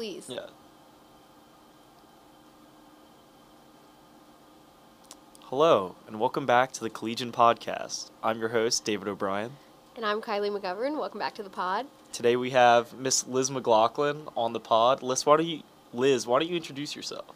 Please. Yeah. Hello, and welcome back to the Collegian Podcast. I'm your host, David O'Brien. And I'm Kylie McGovern. Welcome back to the pod. Today we have Miss Liz McLaughlin on the pod. Liz, why don't you, Liz, why don't you introduce yourself?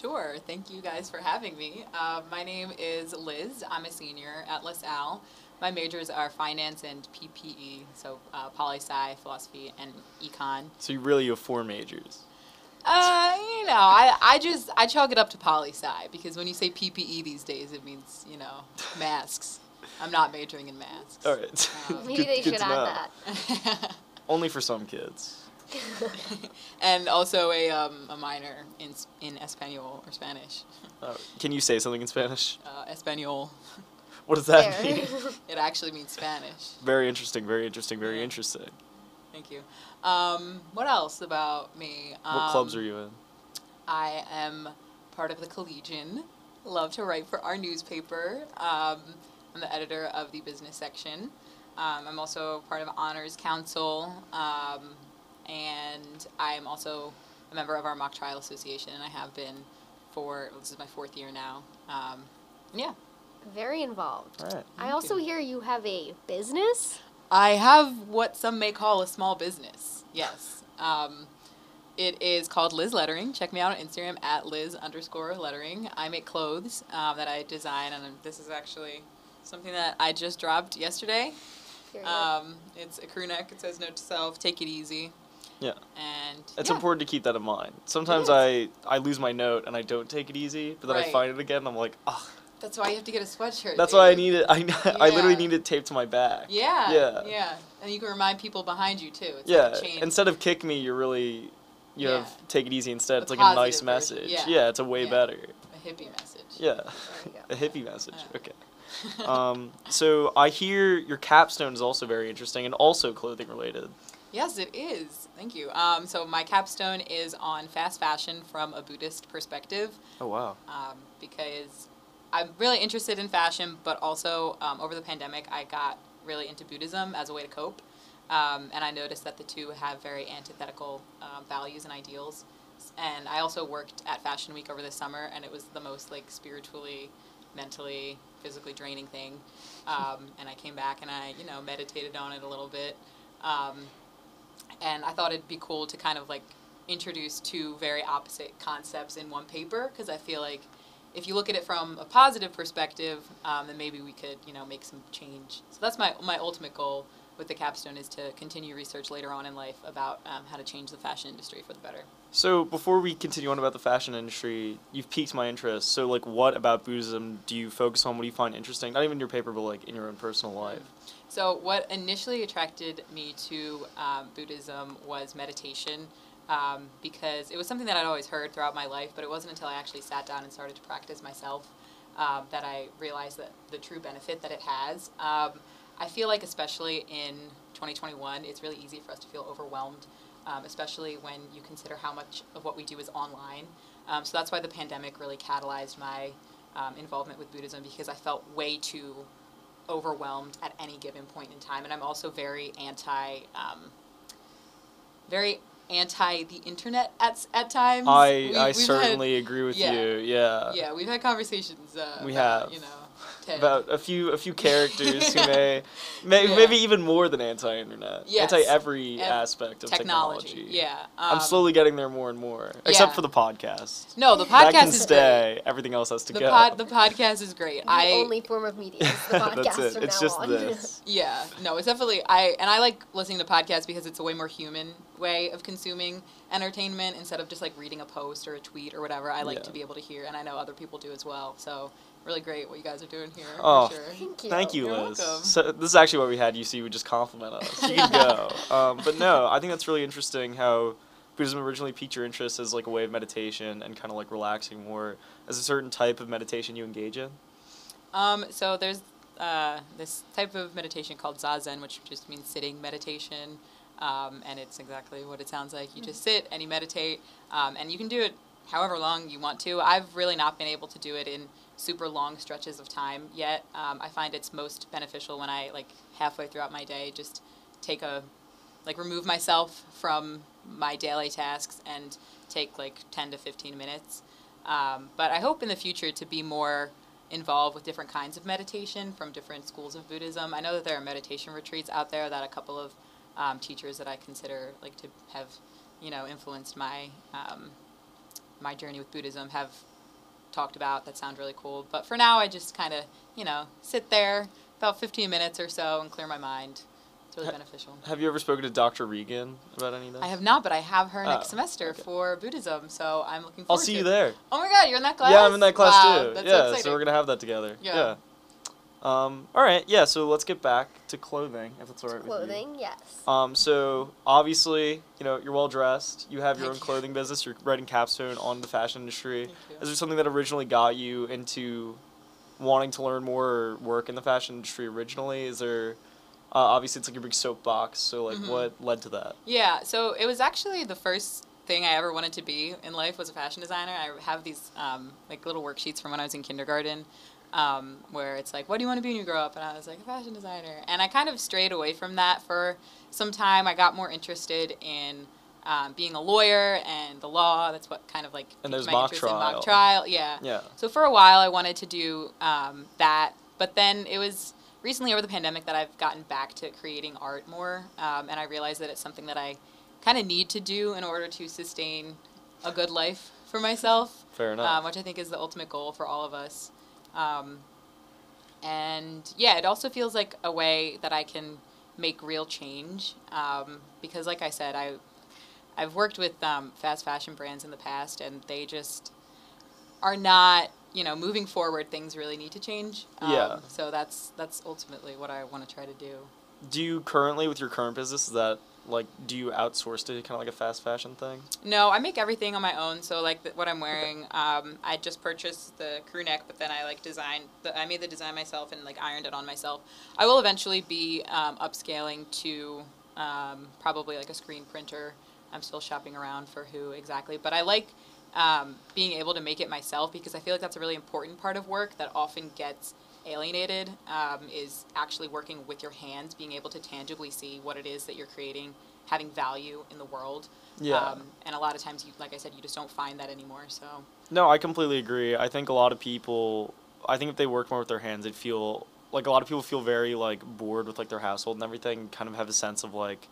Sure. Thank you guys for having me. Uh, my name is Liz. I'm a senior at LaSalle. My majors are finance and PPE, so uh, poli sci, philosophy, and econ. So you really have four majors. Uh, you know, I, I just I chalk it up to poli sci because when you say PPE these days, it means you know masks. I'm not majoring in masks. All right. Um, Maybe they should add know. that. Only for some kids. and also a um, a minor in in Espanol or Spanish. Uh, can you say something in Spanish? Uh, Espanol. What does that There. mean? It actually means Spanish. very interesting, very interesting, very Yeah. interesting. Thank you. Um, what else about me? What clubs Um, are you in? I am part of the Collegian. Love to write for our newspaper. Um, I'm the editor of the business section. Um, I'm also part of Honors Council, um, and I'm also a member of our Mock Trial Association, and I have been for this is my fourth year now. Um, yeah, Very involved. All right. I also you. hear you have a business. I have what some may call a small business. Yes. Um, it is called Liz Lettering. Check me out on Instagram at Liz underscore lettering. I make clothes um, that I design, and this is actually something that I just dropped yesterday. Here you go. Um, it's a crew neck. It says "Note to self: Take it easy." Yeah. And It's yeah. important to keep that in mind. Sometimes. I, I lose my note and I don't take it easy, but then I find it again and I'm like, ah, That's why you have to get a sweatshirt. that's why I need it. I, I literally need it taped to my back. Yeah. Yeah. Yeah. And you can remind people behind you too. It's yeah. Like. Instead of kick me, you're really, you Yeah. have take it easy instead. It's like a nice version. message. Yeah. yeah. it's a way Yeah. better. a hippie message. Yeah. A hippie message. Yeah. Okay. Um, so I hear your capstone is also very interesting and also clothing related. Yes, it is. Thank you. Um, so my capstone is on fast fashion from a Buddhist perspective, Oh wow. um, because I'm really interested in fashion, but also um, over the pandemic I got really into Buddhism as a way to cope, um, and I noticed that the two have very antithetical um, values and ideals. And I also worked at Fashion Week over the summer, and it was the most like spiritually, mentally, physically draining thing. Um, and I came back and I, you know, meditated on it a little bit. Um, and I thought it'd be cool to kind of like introduce two very opposite concepts in one paper because I feel like if you look at it from a positive perspective, um, then maybe we could you know make some change. So that's my my ultimate goal with the capstone is to continue research later on in life about um, how to change the fashion industry for the better. So before we continue on about the fashion industry, you've piqued my interest. So like, what about Buddhism do you focus on? What do you find interesting? Not even in your paper, but like in your own personal life. So, what initially attracted me to um, Buddhism was meditation, um, because it was something that I'd always heard throughout my life, but it wasn't until I actually sat down and started to practice myself um, that I realized that the true benefit that it has. Um, I feel like, especially in 2021, it's really easy for us to feel overwhelmed, um, especially when you consider how much of what we do is online. Um, so that's why the pandemic really catalyzed my um, involvement with Buddhism because I felt way too overwhelmed at any given point in time and i'm also very anti very anti the internet at, at times I We- I we've had- certainly agree with yeah. you. Yeah. yeah we've had conversations uh, We about, have. you know Ted. About a few a few characters who may, may Yeah. maybe even more than anti-internet, Yes. anti every Ev- aspect of technology. technology. yeah I'm um, slowly getting there more and more, except for the podcast. no the that podcast can is great stay. Everything else has to the go. pod the podcast is great the i only form of media is the podcast That's it. from It's now just on. this. Yeah, no, it's definitely I and I like listening to podcasts because it's a way more human way of consuming entertainment instead of just like reading a post or a tweet or whatever. I like Yeah. to be able to hear, and I know other people do as well. So really great what you guys are doing here. Oh, for sure. Thank you. Thank you, You're Liz. welcome. So this is actually what we had you, so you would just compliment us. You can go. Um, but no, I think that's really interesting how Buddhism originally piqued your interest as like a way of meditation and kind of like relaxing more. As a certain type of meditation you engage in. Um, so there's uh, this type of meditation called zazen, which just means sitting meditation, um, and it's exactly what it sounds like. You just sit and you meditate, um, and you can do it however long you want to. I've really not been able to do it in super long stretches of time yet. Um, I find it's most beneficial when I like halfway throughout my day just take a like remove myself from my daily tasks and take like 10 to 15 minutes. Um, but I hope in the future to be more involved with different kinds of meditation from different schools of Buddhism. I know that there are meditation retreats out there that a couple of um, teachers that I consider like to have, you know, influenced my um, my journey with Buddhism have talked about that sound really cool. But for now, I just kind of, you know, sit there about 15 minutes or so and clear my mind. It's really Ha- beneficial. Have you ever spoken to Dr. Regan about any of this? I have not, but I have her next Oh, semester okay. for Buddhism, so I'm looking forward I'll see you it. there. Oh my god, you're in that class? Yeah, I'm in that class Wow, too. That's yeah, so so, we're gonna have that together. Yeah. Um, all right. Yeah. So let's get back to clothing, if it's all right with you. Clothing, yes. Um, so obviously, you know, you're well dressed. You have your Thank own you. clothing business. You're writing capstone on the fashion industry. Is there something that originally got you into wanting to learn more or work in the fashion industry originally? Is there uh, obviously it's like a big soapbox. So like, Mhm. what led to that? Yeah, so it was actually the first thing I ever wanted to be in life was a fashion designer. I have these um, like little worksheets from when I was in kindergarten, um, where it's like, "What do you want to be when you grow up?" And I was like, "A fashion designer." And I kind of strayed away from that for some time. I got more interested in um, being a lawyer and the law. That's what kind of like And there's my mock interest in trial. mock trial. Yeah. Yeah. So for a while, I wanted to do um, that, but then it was recently over the pandemic that I've gotten back to creating art more, um, and I realized that it's something that I kind of need to do in order to sustain a good life for myself, Fair enough. um, which I think is the ultimate goal for all of us. Um, and yeah, it also feels like a way that I can make real change um, because, like I said, I I've worked with um, fast fashion brands in the past, and they just are not, you know, moving forward. Things really need to change. Um, Yeah. So that's that's ultimately what I want to try to do. do you currently with your current business is that like do you outsource to kind of like a fast fashion thing? No, I make everything on my own. So like the, what I'm wearing, um, I just purchased the crew neck, but then I like designed. The, I made the design myself and like ironed it on myself. I will eventually be um, upscaling to um, probably like a screen printer. I'm still shopping around for who exactly, but I like um, being able to make it myself because I feel like that's a really important part of work that often gets alienated. Um, is actually working with your hands, being able to tangibly see what it is that you're creating, having value in the world. Yeah. Um, and a lot of times, you, like I said, you just don't find that anymore. So No, I completely agree. I think a lot of people, I think if they work more with their hands, they'd feel like a lot of people feel very like bored with like their household and everything. Kind of have a sense of like,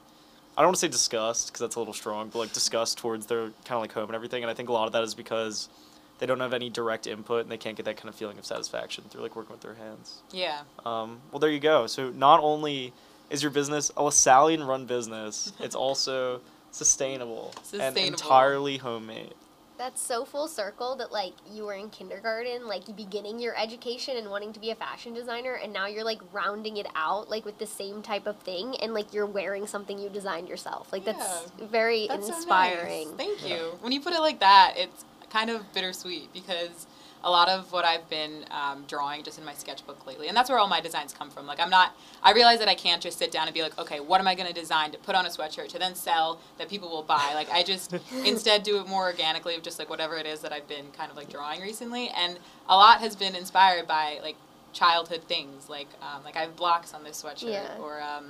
I don't want to say disgust because that's a little strong, but like disgust towards their kind of like home and everything. And I think a lot of that is because they don't have any direct input and they can't get that kind of feeling of satisfaction through like working with their hands. yeah, Um, well, there you go. So not only is your business a Lasallian run business, it's also sustainable, and entirely homemade. That's so full circle that like you were in kindergarten, like beginning your education and wanting to be a fashion designer, and now you're like rounding it out like with the same type of thing, and like you're wearing something you designed yourself. Like that's very that's so nice. inspiring. Thank Yeah. you. When you put it like that, it's kind of bittersweet because a lot of what I've been um, drawing just in my sketchbook lately, and that's where all my designs come from. Like I'm not, I realize that I can't just sit down and be like, okay, what am I going to design to put on a sweatshirt to then sell that people will buy? Like I just instead do it more organically of just like whatever it is that I've been kind of like drawing recently, and a lot has been inspired by like childhood things. Like um, like I have blocks on this sweatshirt, Yeah. or um,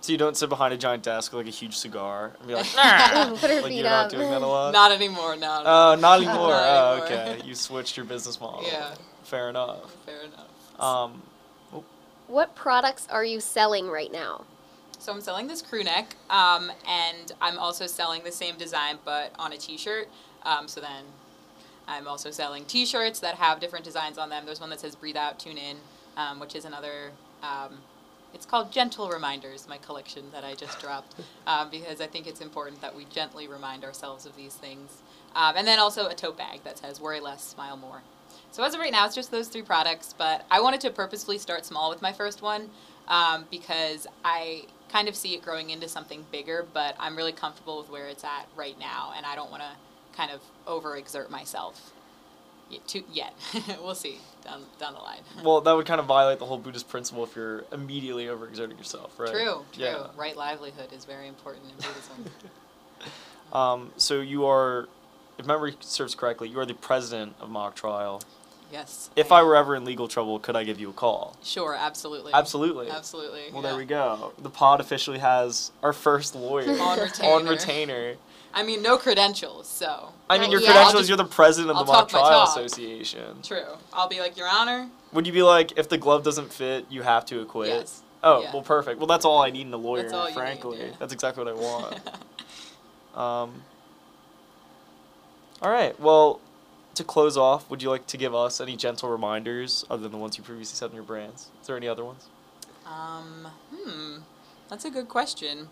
So you don't sit behind a giant desk with like a huge cigar and be like, nah! Put her like feet you're not up. doing that a lot. not anymore. No. no. Oh, not anymore. Not oh, okay. You switched your business model. Yeah. Fair enough. Fair enough. Um, What products are you selling right now? So I'm selling this crew neck, um, and I'm also selling the same design but on a T-shirt. Um, so then I'm also selling T-shirts that have different designs on them. There's one that says "Breathe Out, Tune In," um, which is another. It's called Gentle Reminders, my collection that I just dropped, um, because I think it's important that we gently remind ourselves of these things. Um, and then also a tote bag that says "Worry Less, Smile More." So as of right now, it's just those three products, but I wanted to purposefully start small with my first one um, because I kind of see it growing into something bigger, but I'm really comfortable with where it's at right now, and I don't want to kind of overexert myself to, yet. we'll see down, down the line. well, that would kind of violate the whole Buddhist principle if you're immediately overexerting yourself, right? True, true. Yeah. Right livelihood is very important in Buddhism. Um, so you are, if memory serves correctly, you are the president of Mock Trial. yes. If I were ever in legal trouble, could I give you a call? Sure, absolutely. Absolutely. Absolutely. Well, yeah. there we go. The pod officially has our first lawyer On on retainer. I mean, no credentials, so. I mean, your Yeah. credentials, just, you're the president of the Mock Trial. Association. True. I'll be like, Your Honor. Would you be like, if the glove doesn't fit, you have to acquit? Yes. Oh, Yeah. well, perfect. Well, that's all I need in a lawyer, That's you need, frankly. yeah. That's exactly what I want. um, all right. Well, to close off, would you like to give us any gentle reminders other than the ones you previously said in your brands? Is there any other ones? Um, hmm, that's a good question.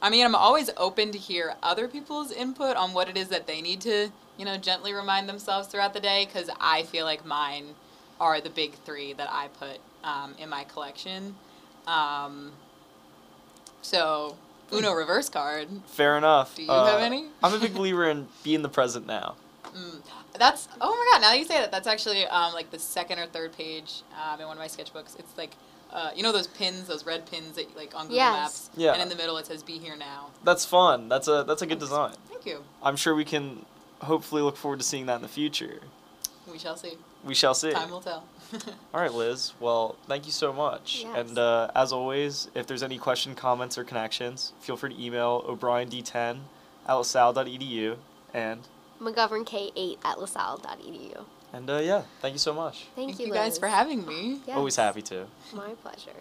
I mean, I'm always open to hear other people's input on what it is that they need to, you know, gently remind themselves throughout the day because I feel like mine are the big three that I put um, in my collection. Um, so, Uno reverse card. Fair enough. Do you have Uh, any? I'm a big believer in be in the present now. Mm, that's oh my god! Now that you say that, that's actually um, like the second or third page um, in one of my sketchbooks. It's like uh, you know those pins, those red pins that like on Google Yes. Maps. Yeah. And in the middle it says "Be here now." That's fun. That's a that's a good design. Thank you. I'm sure we can hopefully look forward to seeing that in the future. We shall see. We shall see. Time will tell. All right, Liz. Well, thank you so much. Yes. And uh, as always, if there's any question, comments, or connections, feel free to email o'briend10 at lasalle.edu. And McGovern K8 at lasalle.edu. and uh, yeah, thank you so much. Thank, Thank you, you guys Liz. for having me. Yes. Always happy to. My pleasure.